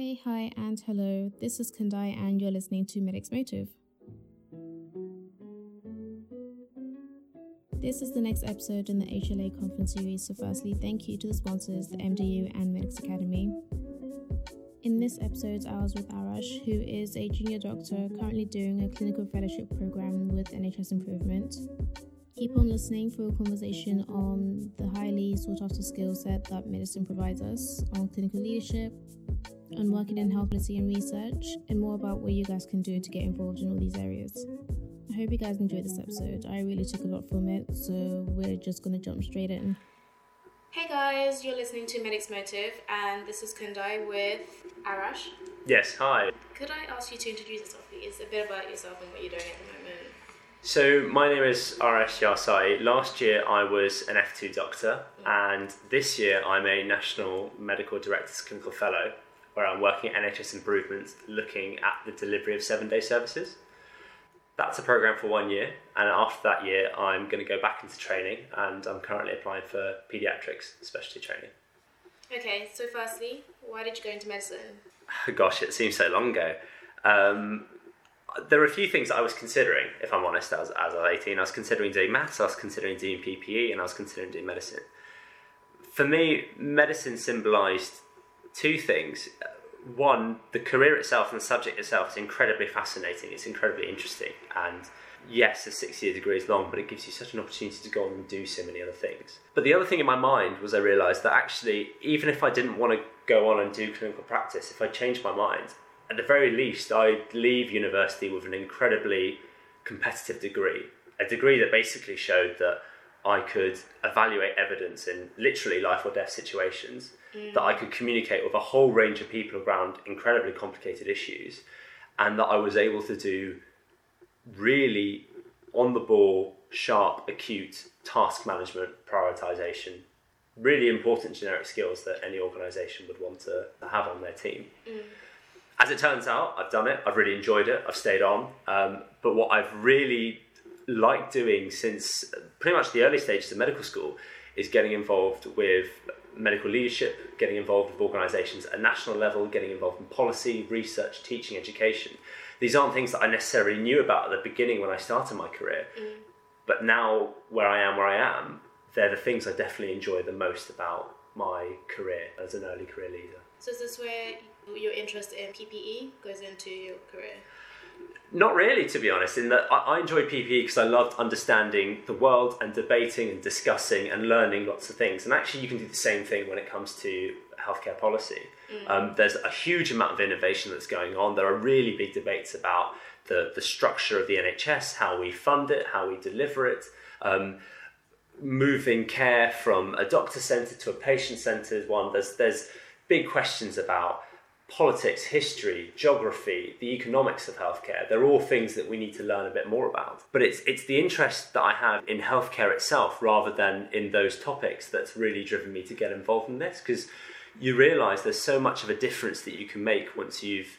Hey, hi, and hello. This is Kundai, and you're listening to Medics Motive. This is the next episode in the HLA conference series, so firstly, thank you to the sponsors, the MDU and Medics Academy. In this episode, I was with Arash, who is a junior doctor currently doing a clinical fellowship program with NHS Improvement. Keep on listening for a conversation on the highly sought after skill set that medicine provides us, on clinical leadership, on working in health policy and research, and more about what you guys can do to get involved in all these areas. I hope you guys enjoyed this episode. I really took a lot from it, so we're just gonna jump straight in. Hey guys, you're listening to Medics Motive, and this is Kundai with Arash. Yes, hi. Could I ask you to introduce yourself, please? A bit about yourself and what you're doing at the moment. So, my name is Arash Yarsai. Last year I was an F2 doctor, mm. and this year I'm a National Medical Directors Clinical Fellow, where I'm working at NHS Improvements looking at the delivery of seven day services. That's a program for one year, and after that year, I'm going to go back into training, and I'm currently applying for paediatrics specialty training. Okay, so firstly, why did you go into medicine? Gosh, it seems so long ago. Um, there were a few things I was considering, if I'm honest, as, as I was 18. I was considering doing maths, I was considering doing PPE, and I was considering doing medicine. For me, medicine symbolised two things. One, the career itself and the subject itself is incredibly fascinating, it's incredibly interesting, and yes, a six year degree is long, but it gives you such an opportunity to go on and do so many other things. But the other thing in my mind was I realised that actually, even if I didn't want to go on and do clinical practice, if I changed my mind, at the very least, I'd leave university with an incredibly competitive degree. A degree that basically showed that I could evaluate evidence in literally life or death situations, mm. that I could communicate with a whole range of people around incredibly complicated issues, and that I was able to do really on the ball, sharp, acute task management, prioritization, really important generic skills that any organization would want to have on their team. Mm. As it turns out, I've done it, I've really enjoyed it, I've stayed on. Um, but what I've really liked doing since pretty much the early stages of medical school is getting involved with medical leadership, getting involved with organisations at a national level, getting involved in policy, research, teaching, education. These aren't things that I necessarily knew about at the beginning when I started my career. Mm. But now, where I am, where I am, they're the things I definitely enjoy the most about my career as an early career leader. So, is this where your interest in PPE goes into your career? Not really, to be honest. In that I, I enjoyed PPE because I loved understanding the world and debating and discussing and learning lots of things. And actually, you can do the same thing when it comes to healthcare policy. Mm. Um, there's a huge amount of innovation that's going on. There are really big debates about the, the structure of the NHS, how we fund it, how we deliver it. Um, moving care from a doctor centred to a patient centred one. There's there's big questions about politics, history, geography, the economics of healthcare. They're all things that we need to learn a bit more about. But it's it's the interest that I have in healthcare itself rather than in those topics that's really driven me to get involved in this because you realize there's so much of a difference that you can make once you've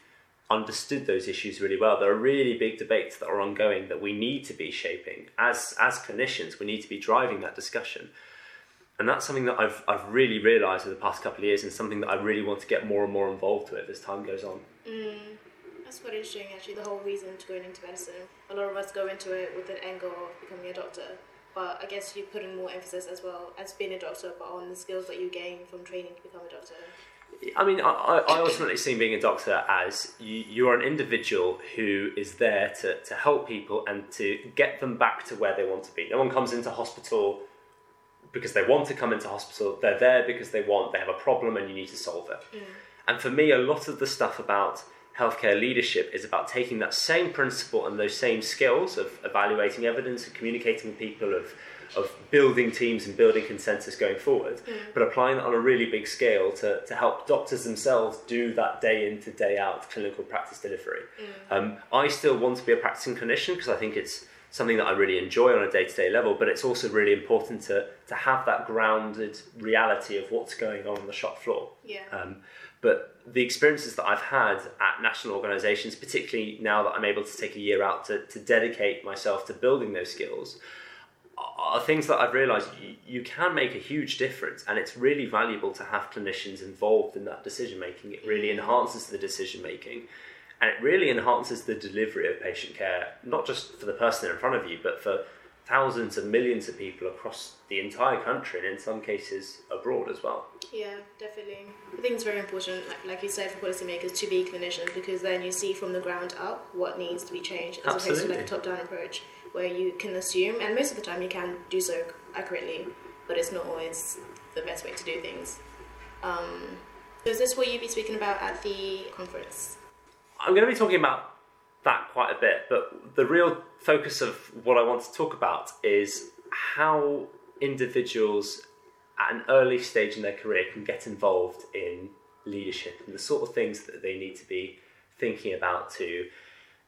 understood those issues really well. There are really big debates that are ongoing that we need to be shaping as as clinicians. We need to be driving that discussion and that's something that I've I've really realised over the past couple of years, and something that I really want to get more and more involved with as time goes on. Mm, that's quite interesting, actually. The whole reason to going into medicine. A lot of us go into it with an angle of becoming a doctor, but I guess you're putting more emphasis as well as being a doctor, but on the skills that you gain from training to become a doctor. I mean, I, I ultimately see being a doctor as you, you are an individual who is there to, to help people and to get them back to where they want to be. No one comes into hospital because they want to come into hospital. They're there because they want, they have a problem and you need to solve it. Mm. And for me, a lot of the stuff about healthcare leadership is about taking that same principle and those same skills of evaluating evidence and communicating with people, of, of building teams and building consensus going forward, mm. but applying that on a really big scale to, to help doctors themselves do that day in to day out clinical practice delivery. Mm. Um, I still want to be a practicing clinician because I think it's something that I really enjoy on a day to day level, but it's also really important to, to have that grounded reality of what's going on on the shop floor. Yeah. Um, but the experiences that I've had at national organisations, particularly now that I'm able to take a year out to, to dedicate myself to building those skills, are things that I've realised you, you can make a huge difference, and it's really valuable to have clinicians involved in that decision making. It really mm. enhances the decision making, and it really enhances the delivery of patient care, not just for the person in front of you, but for thousands and millions of people across the entire country, and in some cases abroad as well. Yeah, definitely. I think it's very important, like, like you said, for policymakers to be clinicians because then you see from the ground up what needs to be changed as Absolutely. opposed to like a top down approach where you can assume, and most of the time you can do so accurately, but it's not always the best way to do things. Um, so is this what you'd be speaking about at the conference? I'm going to be talking about that quite a bit, but the real focus of what I want to talk about is how individuals at an early stage in their career can get involved in leadership and the sort of things that they need to be thinking about to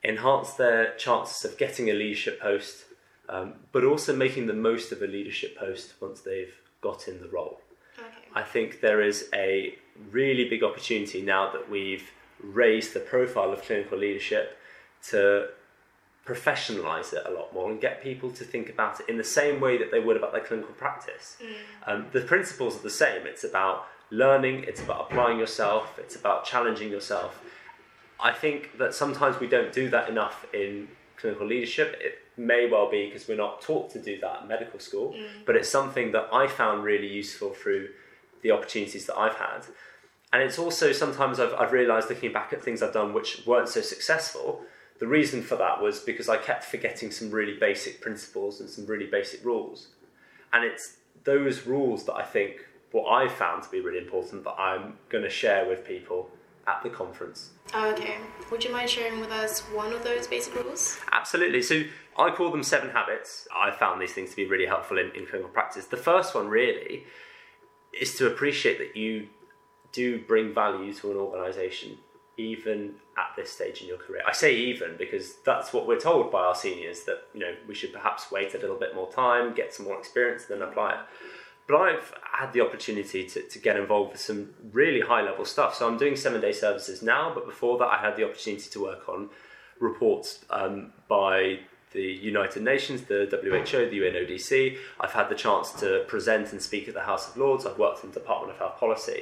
enhance their chances of getting a leadership post, um, but also making the most of a leadership post once they've got in the role. Okay. I think there is a really big opportunity now that we've raised the profile of clinical leadership to professionalize it a lot more and get people to think about it in the same way that they would about their clinical practice. Um, the principles are the same. It's about learning, it's about applying yourself, it's about challenging yourself. I think that sometimes we don't do that enough in clinical leadership. It may well be because we're not taught to do that in medical school, mm. but it's something that I found really useful through the opportunities that I've had. And it's also sometimes I've, I've realised looking back at things I've done which weren't so successful. The reason for that was because I kept forgetting some really basic principles and some really basic rules. And it's those rules that I think what I've found to be really important that I'm going to share with people at the conference. Okay. Would you mind sharing with us one of those basic rules? Absolutely. So I call them seven habits. I found these things to be really helpful in, in clinical practice. The first one really is to appreciate that you do bring value to an organisation even at this stage in your career. I say even because that's what we're told by our seniors that you know we should perhaps wait a little bit more time, get some more experience, and then apply it. But I've had the opportunity to, to get involved with some really high level stuff. So I'm doing seven day services now, but before that, I had the opportunity to work on reports um, by the United Nations, the WHO, the UNODC. I've had the chance to present and speak at the House of Lords. I've worked in the Department of Health Policy.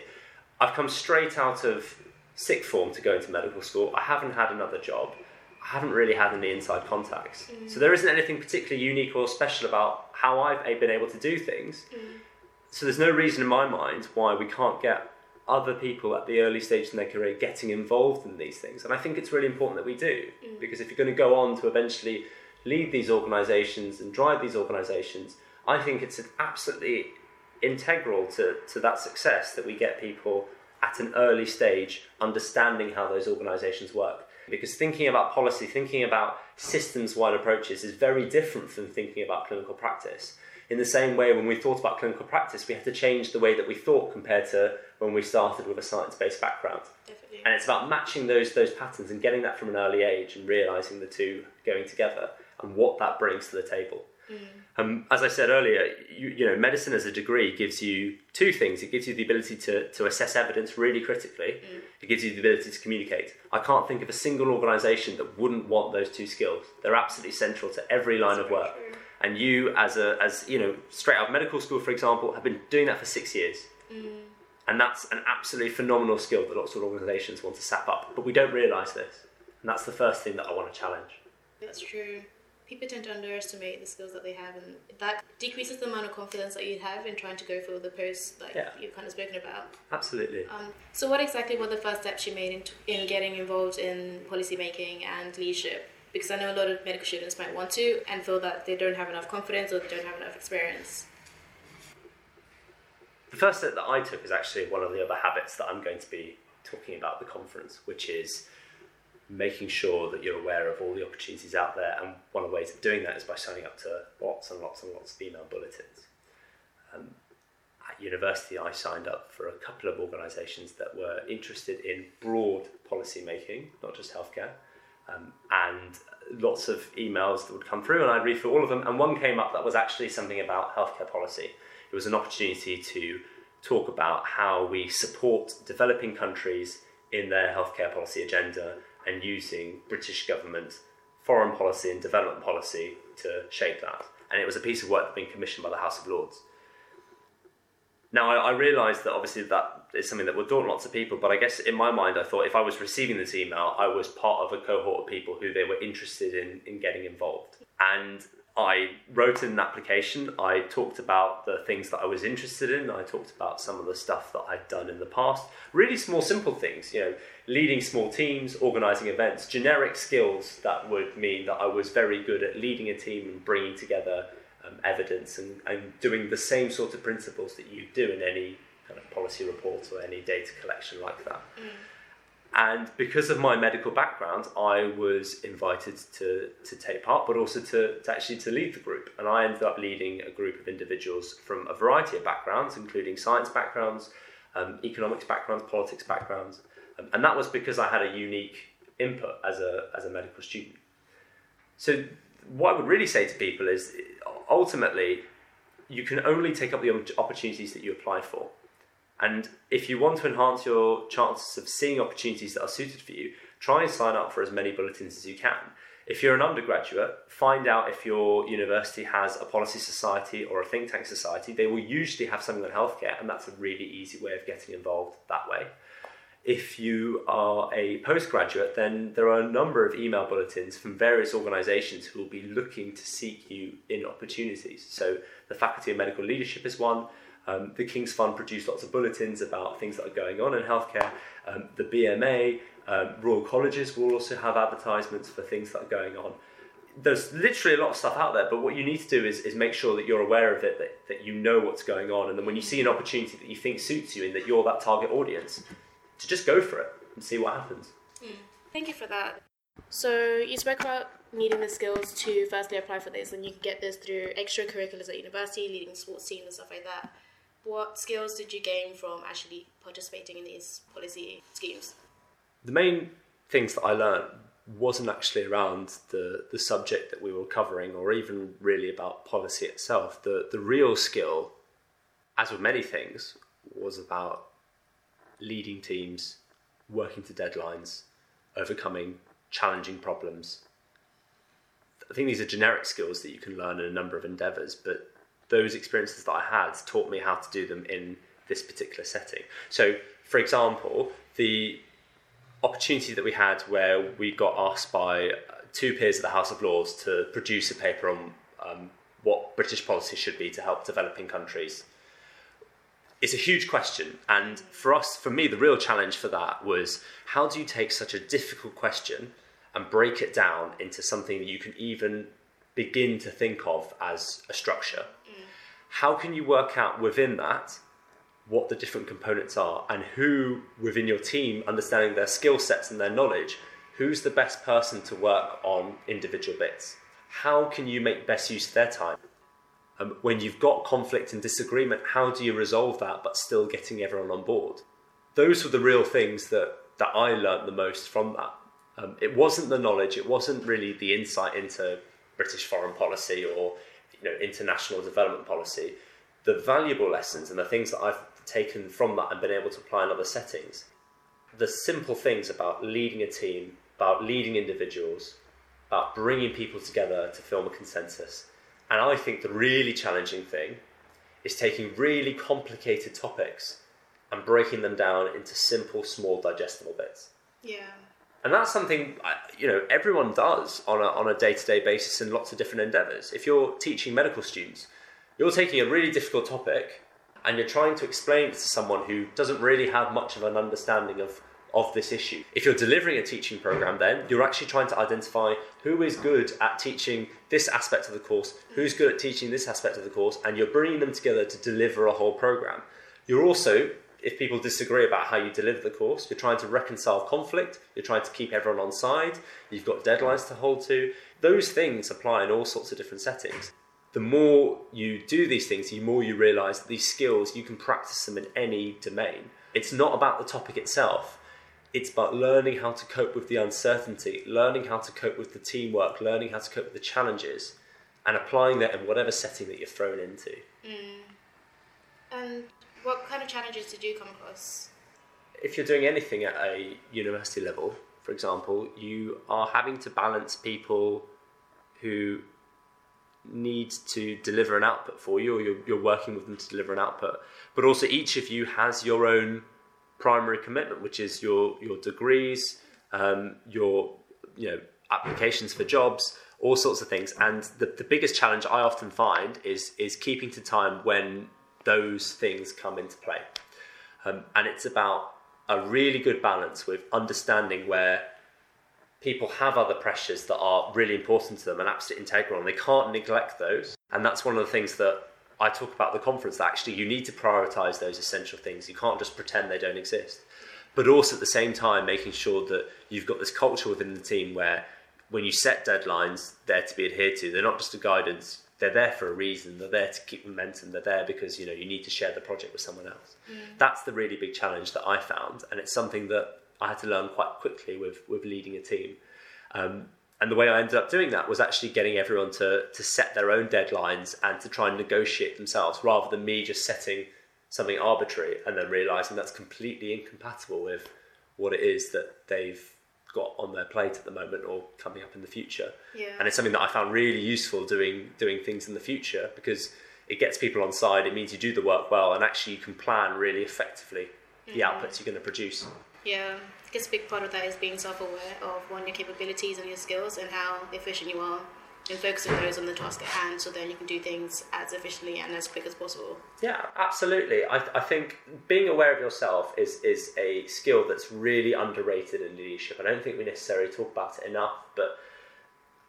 I've come straight out of sixth form to go into medical school. I haven't had another job. I haven't really had any inside contacts. So there isn't anything particularly unique or special about how I've been able to do things. So there's no reason in my mind why we can't get other people at the early stage in their career getting involved in these things. And I think it's really important that we do mm. because if you're going to go on to eventually lead these organisations and drive these organisations, I think it's absolutely integral to, to that success that we get people at an early stage understanding how those organisations work. Because thinking about policy, thinking about systems wide approaches is very different from thinking about clinical practice. In the same way, when we thought about clinical practice, we had to change the way that we thought compared to when we started with a science based background. Definitely. And it's about matching those, those patterns and getting that from an early age and realising the two going together and what that brings to the table. Um, as I said earlier, you, you know, medicine as a degree gives you two things. It gives you the ability to, to assess evidence really critically. It gives you the ability to communicate. I can't think of a single organisation that wouldn't want those two skills. They're absolutely central to every line of work. true. And you, as a as you know, straight out of medical school, for example, have been doing that for six years. And that's an absolutely phenomenal skill that lots of organisations want to sap up. But we don't realise this. And that's the first thing that I want to challenge. That's true. People tend to underestimate the skills that they have, and that decreases the amount of confidence that you have in trying to go for the post like Yeah. you've kind of spoken about. Absolutely. Um, so, what exactly were the first steps you made in, in getting involved in policy making and leadership? Because I know a lot of medical students might want to and feel that they don't have enough confidence or they don't have enough experience. The first step that I took is actually one of the other habits that I'm going to be talking about at the conference, which is making sure that you're aware of all the opportunities out there. And one of the ways of doing that is by signing up to lots and lots and lots of email bulletins. Um, at university, I signed up for a couple of organisations that were interested in broad policy making, not just healthcare. Um, and lots of emails that would come through, and I'd read through all of them. And one came up that was actually something about healthcare policy. It was an opportunity to talk about how we support developing countries in their healthcare policy agenda and using British government foreign policy and development policy to shape that. and it was a piece of work that had been commissioned by the House of Lords. Now, I, I realised that obviously that is something that would daunt lots of people, but I guess in my mind, I thought if I was receiving this email, I was part of a cohort of people who they were interested in, in getting involved. And I wrote in an application. I talked about the things that I was interested in. I talked about some of the stuff that I'd done in the past. Really small, simple things, you know, leading small teams, organizing events, generic skills that would mean that I was very good at leading a team and bringing together um, evidence and, and doing the same sort of principles that you do in any kind of policy report or any data collection like that. Mm. And because of my medical background, I was invited to, to take part, but also to, to actually to lead the group. And I ended up leading a group of individuals from a variety of backgrounds, including science backgrounds, um, economics backgrounds, politics backgrounds. Um, and that was because I had a unique input as a, as a medical student. So what I would really say to people is ultimately, you can only take up the opportunities that you apply for. And if you want to enhance your chances of seeing opportunities that are suited for you, try and sign up for as many bulletins as you can. If you're an undergraduate, find out if your university has a policy society or a think tank society. They will usually have something on healthcare, and that's a really easy way of getting involved that way. If you are a postgraduate, then there are a number of email bulletins from various organisations who will be looking to seek you in opportunities. So, the Faculty of Medical Leadership is one. Um, the King's Fund produce lots of bulletins about things that are going on in healthcare. Um, the BMA, um, Royal Colleges will also have advertisements for things that are going on. There's literally a lot of stuff out there, but what you need to do is, is make sure that you're aware of it, that, that you know what's going on, and then when you see an opportunity that you think suits you and that you're that target audience, to just go for it and see what happens. Mm. Thank you for that. So you spoke about needing the skills to firstly apply for this, and you can get this through extracurriculars at university, leading sports teams and stuff like that. What skills did you gain from actually participating in these policy schemes? The main things that I learned wasn't actually around the, the subject that we were covering or even really about policy itself. The, the real skill, as with many things, was about leading teams, working to deadlines, overcoming challenging problems. I think these are generic skills that you can learn in a number of endeavours, but those experiences that I had taught me how to do them in this particular setting. So, for example, the opportunity that we had where we got asked by two peers of the House of Lords to produce a paper on um, what British policy should be to help developing countries it's a huge question. And for us, for me, the real challenge for that was how do you take such a difficult question and break it down into something that you can even begin to think of as a structure? Mm. How can you work out within that what the different components are and who within your team, understanding their skill sets and their knowledge, who's the best person to work on individual bits? How can you make best use of their time? Um, when you've got conflict and disagreement, how do you resolve that but still getting everyone on board? Those were the real things that, that I learned the most from that. Um, it wasn't the knowledge, it wasn't really the insight into British foreign policy or you know international development policy. The valuable lessons and the things that I've taken from that and been able to apply in other settings. The simple things about leading a team, about leading individuals, about bringing people together to form a consensus and I think the really challenging thing is taking really complicated topics and breaking them down into simple, small, digestible bits. Yeah. And that's something you know everyone does on a on a day to day basis in lots of different endeavors. If you're teaching medical students, you're taking a really difficult topic and you're trying to explain it to someone who doesn't really have much of an understanding of of this issue. If you're delivering a teaching program, then you're actually trying to identify who is good at teaching this aspect of the course, who's good at teaching this aspect of the course, and you're bringing them together to deliver a whole program. You're also, if people disagree about how you deliver the course, you're trying to reconcile conflict, you're trying to keep everyone on side, you've got deadlines to hold to. Those things apply in all sorts of different settings. The more you do these things, the more you realize that these skills, you can practice them in any domain. It's not about the topic itself it's about learning how to cope with the uncertainty, learning how to cope with the teamwork, learning how to cope with the challenges, and applying that in whatever setting that you're thrown into. Mm. And what kind of challenges did you come across? If you're doing anything at a university level, for example, you are having to balance people who need to deliver an output for you, or you're, you're working with them to deliver an output. But also, each of you has your own primary commitment, which is your your degrees, um, your you know applications for jobs, all sorts of things. And the, the biggest challenge I often find is is keeping to time when those things come into play. Um, and it's about a really good balance with understanding where people have other pressures that are really important to them and absolutely integral, and they can't neglect those. And that's one of the things that I talk about the conference that actually you need to prioritize those essential things. You can't just pretend they don't exist. But also at the same time, making sure that you've got this culture within the team where when you set deadlines, they're to be adhered to. They're not just a guidance. They're there for a reason. They're there to keep momentum. They're there because you know you need to share the project with someone else. Mm. That's the really big challenge that I found, and it's something that I had to learn quite quickly with with leading a team. Um, and the way I ended up doing that was actually getting everyone to to set their own deadlines and to try and negotiate themselves, rather than me just setting something arbitrary and then realizing that's completely incompatible with what it is that they've got on their plate at the moment or coming up in the future. Yeah. And it's something that I found really useful doing doing things in the future because it gets people on side. It means you do the work well, and actually you can plan really effectively the mm-hmm. outputs you're going to produce. Yeah, guess a big part of that is being self-aware of one your capabilities and your skills and how efficient you are and focusing those on the task at hand so then you can do things as efficiently and as quick as possible. Yeah, absolutely. I, I think being aware of yourself is, is a skill that's really underrated in leadership. I don't think we necessarily talk about it enough, but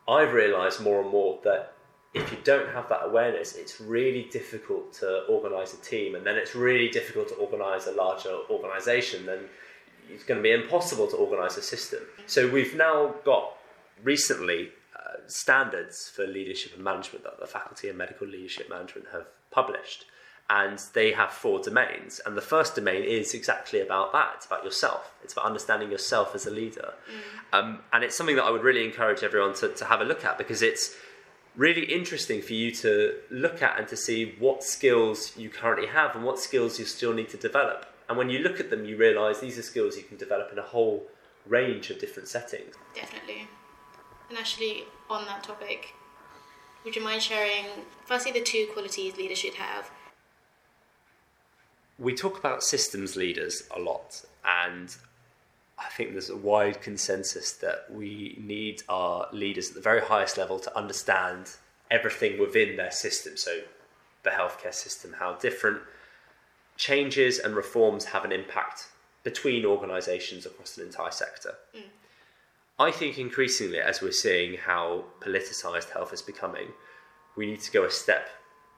I've realised more and more that if you don't have that awareness, it's really difficult to organise a team, and then it's really difficult to organise a larger organisation. Then it's going to be impossible to organise a system. So we've now got recently standards for leadership and management that the Faculty of Medical Leadership Management have published. And they have four domains. And the first domain is exactly about that it's about yourself, it's about understanding yourself as a leader. Mm. Um, and it's something that I would really encourage everyone to, to have a look at because it's really interesting for you to look at and to see what skills you currently have and what skills you still need to develop. And when you look at them, you realize these are skills you can develop in a whole range of different settings. Definitely. And actually, on that topic, would you mind sharing, firstly, the two qualities leaders should have? We talk about systems leaders a lot, and I think there's a wide consensus that we need our leaders at the very highest level to understand everything within their system. So, the healthcare system, how different changes and reforms have an impact between organisations across an entire sector. Mm. I think increasingly, as we're seeing how politicised health is becoming, we need to go a step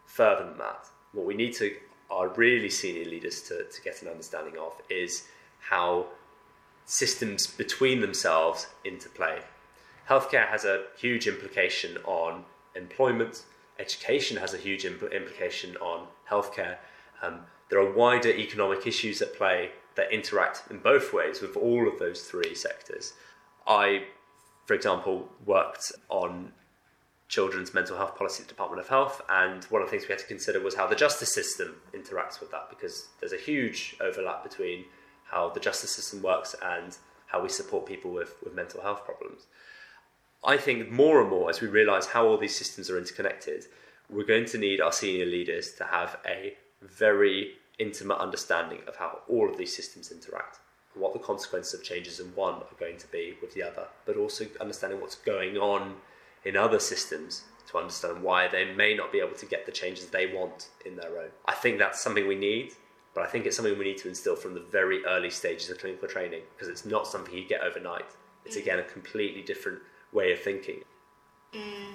further than that. What we need to, our really senior leaders to, to get an understanding of is how systems between themselves interplay. Healthcare has a huge implication on employment, education has a huge impl- implication on healthcare. Um, there are wider economic issues at play that interact in both ways with all of those three sectors. I, for example, worked on children's mental health policy at the Department of Health, and one of the things we had to consider was how the justice system interacts with that, because there's a huge overlap between how the justice system works and how we support people with, with mental health problems. I think more and more, as we realise how all these systems are interconnected, we're going to need our senior leaders to have a very intimate understanding of how all of these systems interact and what the consequences of changes in one are going to be with the other, but also understanding what's going on in other systems to understand why they may not be able to get the changes they want in their own. I think that's something we need, but I think it's something we need to instill from the very early stages of clinical training because it's not something you get overnight. It's again a completely different way of thinking. Mm.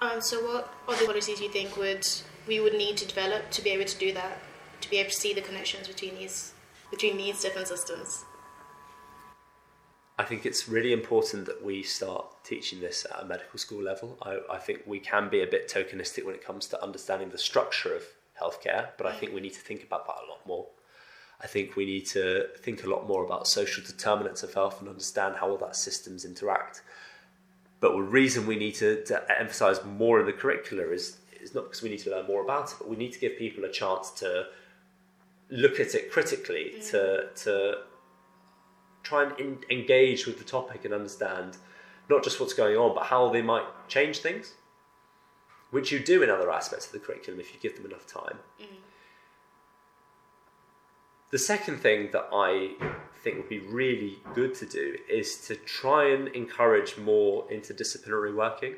Um, so, what other policies do you think would we would need to develop to be able to do that? To be able to see the connections between these between these different systems? I think it's really important that we start teaching this at a medical school level. I, I, think we can be a bit tokenistic when it comes to understanding the structure of healthcare, but I mm. think we need to think about that a lot more. I think we need to think a lot more about social determinants of health and understand how all that systems interact. But the reason we need to, to emphasize more in the curricula is, is not because we need to learn more about it, but we need to give people a chance to look at it critically mm. to to try and in, engage with the topic and understand not just what's going on, but how they might change things. which you do in other aspects of the curriculum if you give them enough time. The second thing that I think would be really good to do is to try and encourage more interdisciplinary working.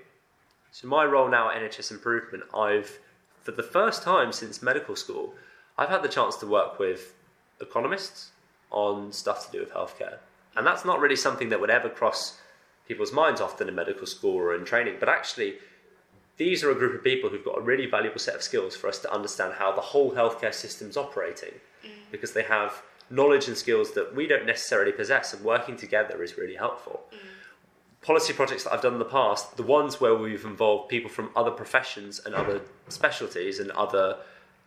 So, my role now at NHS Improvement, I've, for the first time since medical school, I've had the chance to work with economists on stuff to do with healthcare. And that's not really something that would ever cross people's minds often in medical school or in training, but actually, these are a group of people who've got a really valuable set of skills for us to understand how the whole healthcare system's operating mm. because they have knowledge and skills that we don't necessarily possess, and working together is really helpful. Mm. Policy projects that I've done in the past, the ones where we've involved people from other professions and other specialties and other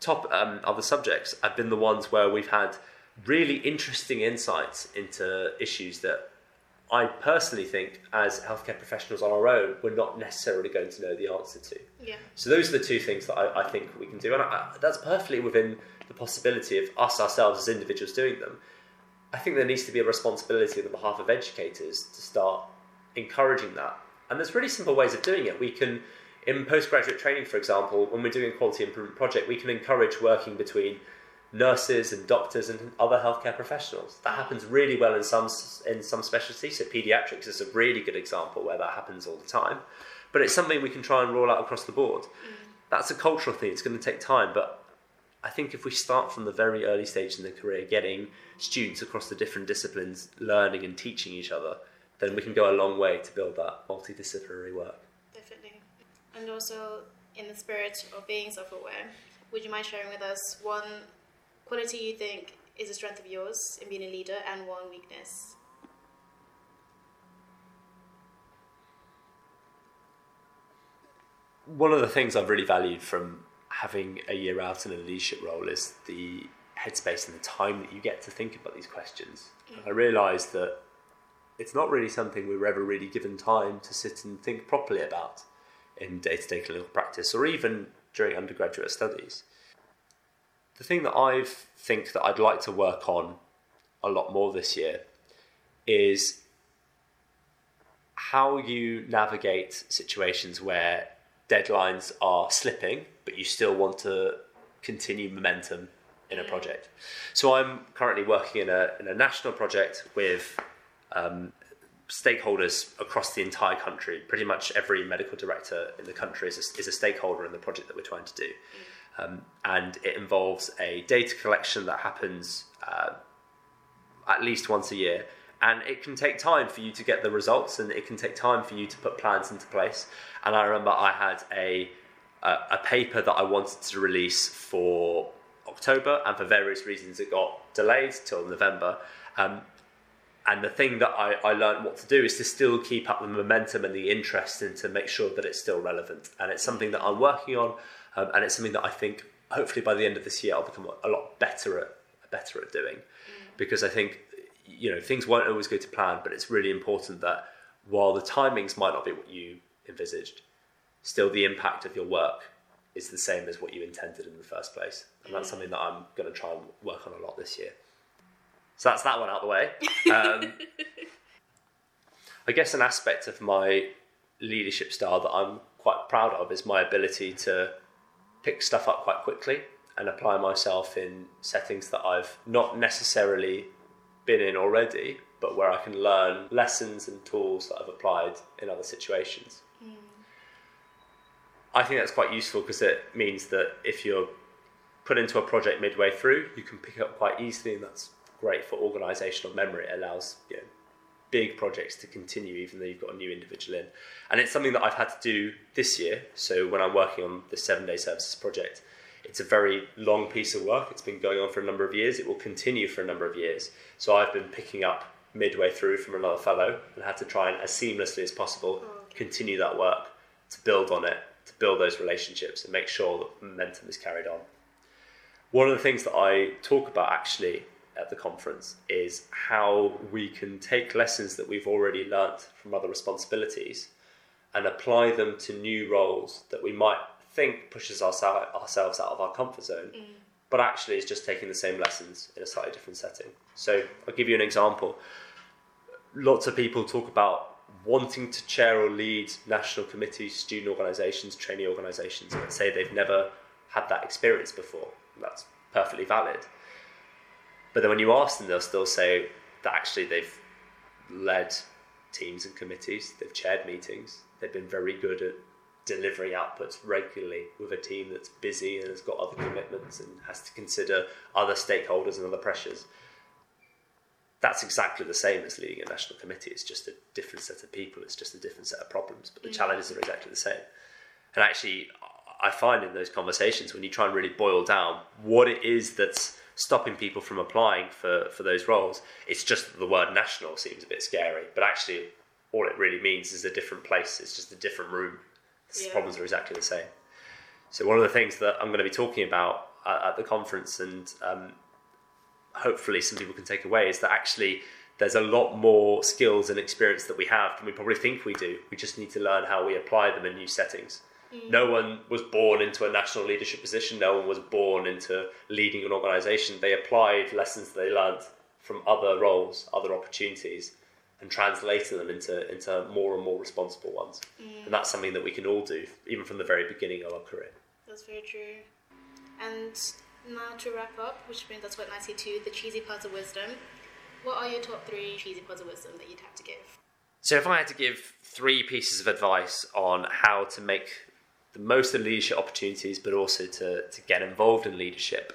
top um, other subjects, have been the ones where we've had really interesting insights into issues that I personally think, as healthcare professionals on our own, we're not necessarily going to know the answer to. Yeah. So those are the two things that I, I think we can do, and I, that's perfectly within the possibility of us ourselves as individuals doing them. I think there needs to be a responsibility on the behalf of educators to start encouraging that. And there's really simple ways of doing it. We can, in postgraduate training, for example, when we're doing a quality improvement project, we can encourage working between nurses and doctors and other healthcare professionals. That happens really well in some in some specialties. So pediatrics is a really good example where that happens all the time. But it's something we can try and roll out across the board. That's a cultural thing. It's going to take time, but I think if we start from the very early stage in the career, getting students across the different disciplines learning and teaching each other, then we can go a long way to build that multidisciplinary work. And also, in the spirit of being self aware, would you mind sharing with us one quality you think is a strength of yours in being a leader and one weakness? One of the things I've really valued from having a year out in a leadership role is the headspace and the time that you get to think about these questions. And I realised that it's not really something we were ever really given time to sit and think properly about in day to day clinical practice or even during undergraduate studies. The thing that I think that I'd like to work on a lot more this year is how you navigate situations where deadlines are slipping, but you still want to continue momentum in a project. So I'm currently working in a, in a national project with um, stakeholders across the entire country. Pretty much every medical director in the country is a, is a stakeholder in the project that we're trying to do. Um, and it involves a data collection that happens uh, at least once a year. And it can take time for you to get the results, and it can take time for you to put plans into place. And I remember I had a a, a paper that I wanted to release for October, and for various reasons it got delayed till November. Um, and the thing that I, I learned what to do is to still keep up the momentum and the interest and to make sure that it's still relevant. And it's something that I'm working on, um, and it's something that I think hopefully by the end of this year I'll become a lot better at better at doing, because I think you know things won't always go to plan, but it's really important that while the timings might not be what you envisaged, still the impact of your work is the same as what you intended in the first place, and that's something that I'm going to try and work on a lot this year. So that's that one out of the way. Um, I guess an aspect of my leadership style that I'm quite proud of is my ability to pick stuff up quite quickly and apply myself in settings that I've not necessarily been in already, but where I can learn lessons and tools that I've applied in other situations. I think that's quite useful because it means that if you're put into a project midway through, you can pick it up quite easily, and that's great for organisational memory. It allows you know, big projects to continue even though you've got a new individual in. And it's something that I've had to do this year. So when I'm working on the seven day services project, it's a very long piece of work. It's been going on for a number of years. It will continue for a number of years. So I've been picking up midway through from another fellow and had to try and as seamlessly as possible mm. continue that work to build on it, to build those relationships and make sure that momentum is carried on. One of the things that I talk about actually at the conference is how we can take lessons that we've already learnt from other responsibilities and apply them to new roles that we might think pushes us ourselves out of our comfort zone, mm. but actually is just taking the same lessons in a slightly different setting. So I'll give you an example. Lots of people talk about wanting to chair or lead national committees, student organisations, trainee organisations, and say they've never had that experience before. That's perfectly valid. But then when you ask them, they'll still say that actually they've led teams and committees, they've chaired meetings, they've been very good at delivering outputs regularly with a team that's busy and has got other commitments and has to consider other stakeholders and other pressures. That's exactly the same as leading a national committee. It's just a different set of people, it's just a different set of problems, but the mm. challenges are exactly the same. And actually, I find in those conversations when you try and really boil down what it is that's stopping people from applying for, for those roles, it's just that the word national seems a bit scary. But actually, all it really means is a different place, it's just a different room. The yeah. problems are exactly the same. So, one of the things that I'm going to be talking about at, at the conference, and um, hopefully some people can take away, is that actually there's a lot more skills and experience that we have than we probably think we do. We just need to learn how we apply them in new settings. Mm. No one was born into a national leadership position. No one was born into leading an organisation. They applied lessons they learned from other roles, other opportunities, and translated them into into more and more responsible ones. Mm. And that's something that we can all do, even from the very beginning of our career. That's very true. And now to wrap up, which brings us quite nicely to the cheesy parts of wisdom. What are your top three cheesy parts of wisdom that you'd have to give? So, if I had to give three pieces of advice on how to make the most of the leadership opportunities, but also to, to get involved in leadership.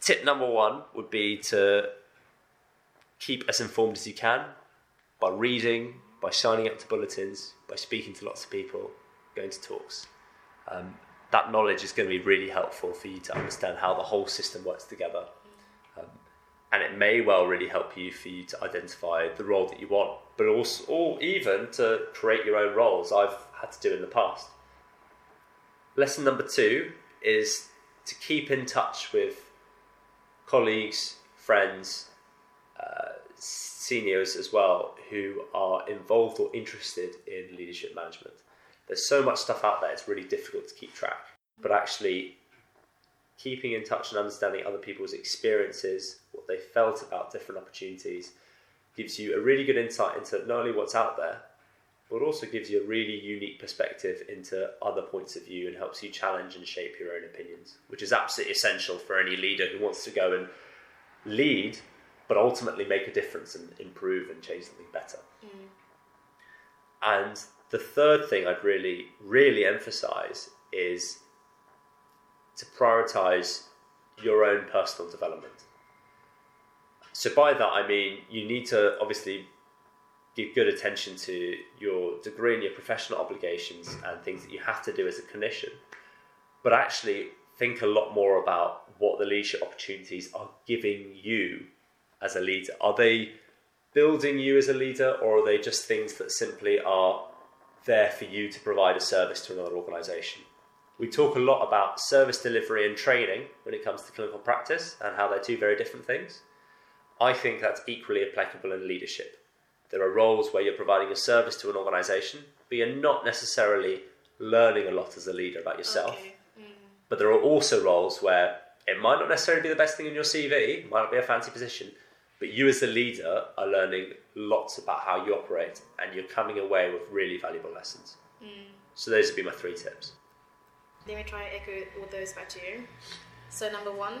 Tip number one would be to keep as informed as you can by reading, by signing up to bulletins, by speaking to lots of people, going to talks. Um, that knowledge is going to be really helpful for you to understand how the whole system works together. Um, and it may well really help you for you to identify the role that you want, but also, or even to create your own roles. I've had to do in the past. Lesson number two is to keep in touch with colleagues, friends, uh, seniors as well who are involved or interested in leadership management. There's so much stuff out there, it's really difficult to keep track. But actually, keeping in touch and understanding other people's experiences, what they felt about different opportunities, gives you a really good insight into not only what's out there, but also gives you a really unique perspective into other points of view and helps you challenge and shape your own opinions, which is absolutely essential for any leader who wants to go and lead, but ultimately make a difference and improve and change something better. Mm. And the third thing I'd really, really emphasize is to prioritize your own personal development. So, by that, I mean you need to obviously give good attention to your degree and your professional obligations and things that you have to do as a clinician, but actually think a lot more about what the leadership opportunities are giving you as a leader. Are they building you as a leader, or are they just things that simply are there for you to provide a service to another organisation? We talk a lot about service delivery and training when it comes to clinical practice and how they're two very different things. I think that's equally applicable in leadership. There are roles where you're providing a service to an organisation, but you're not necessarily learning a lot as a leader about yourself. Okay. Mm. But there are also roles where it might not necessarily be the best thing in your CV, might not be a fancy position, but you as a leader are learning lots about how you operate and you're coming away with really valuable lessons. Mm. So those would be my three tips. Let me try and echo all those back to you. So number one,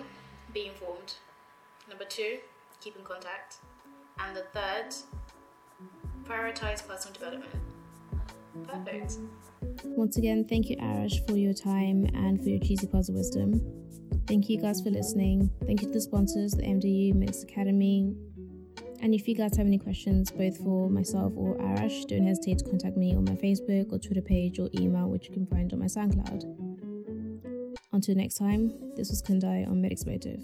be informed. Number two, keep in contact. And the third, prioritize personal development. Perfect. Once again, thank you, Arash, for your time and for your cheesy puzzle wisdom. Thank you guys for listening. Thank you to the sponsors, the MDU, Medics Academy. And if you guys have any questions, both for myself or Arash, don't hesitate to contact me on my Facebook or Twitter page or email, which you can find on my SoundCloud. Until next time, this was Kundai on Medics Motive.